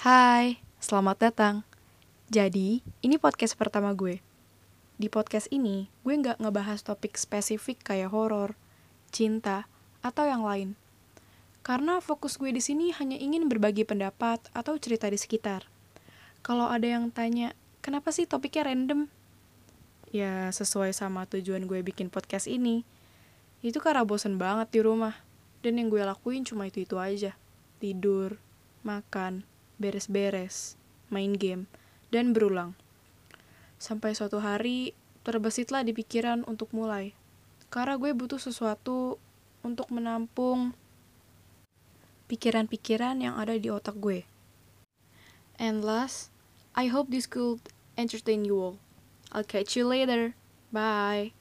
Hai, selamat datang. Jadi, ini podcast pertama gue. Di podcast ini, gue nggak ngebahas topik spesifik kayak horor, cinta, atau yang lain. Karena fokus gue di sini hanya ingin berbagi pendapat atau cerita di sekitar. Kalau ada yang tanya, kenapa sih topiknya random? Ya, sesuai sama tujuan gue bikin podcast ini. Itu karena bosen banget di rumah. Dan yang gue lakuin cuma itu-itu aja. Tidur, makan, beres-beres, main game, dan berulang. Sampai suatu hari, terbesitlah di pikiran untuk mulai. Karena gue butuh sesuatu untuk menampung pikiran-pikiran yang ada di otak gue. And last, I hope this could entertain you all. I'll catch you later. Bye.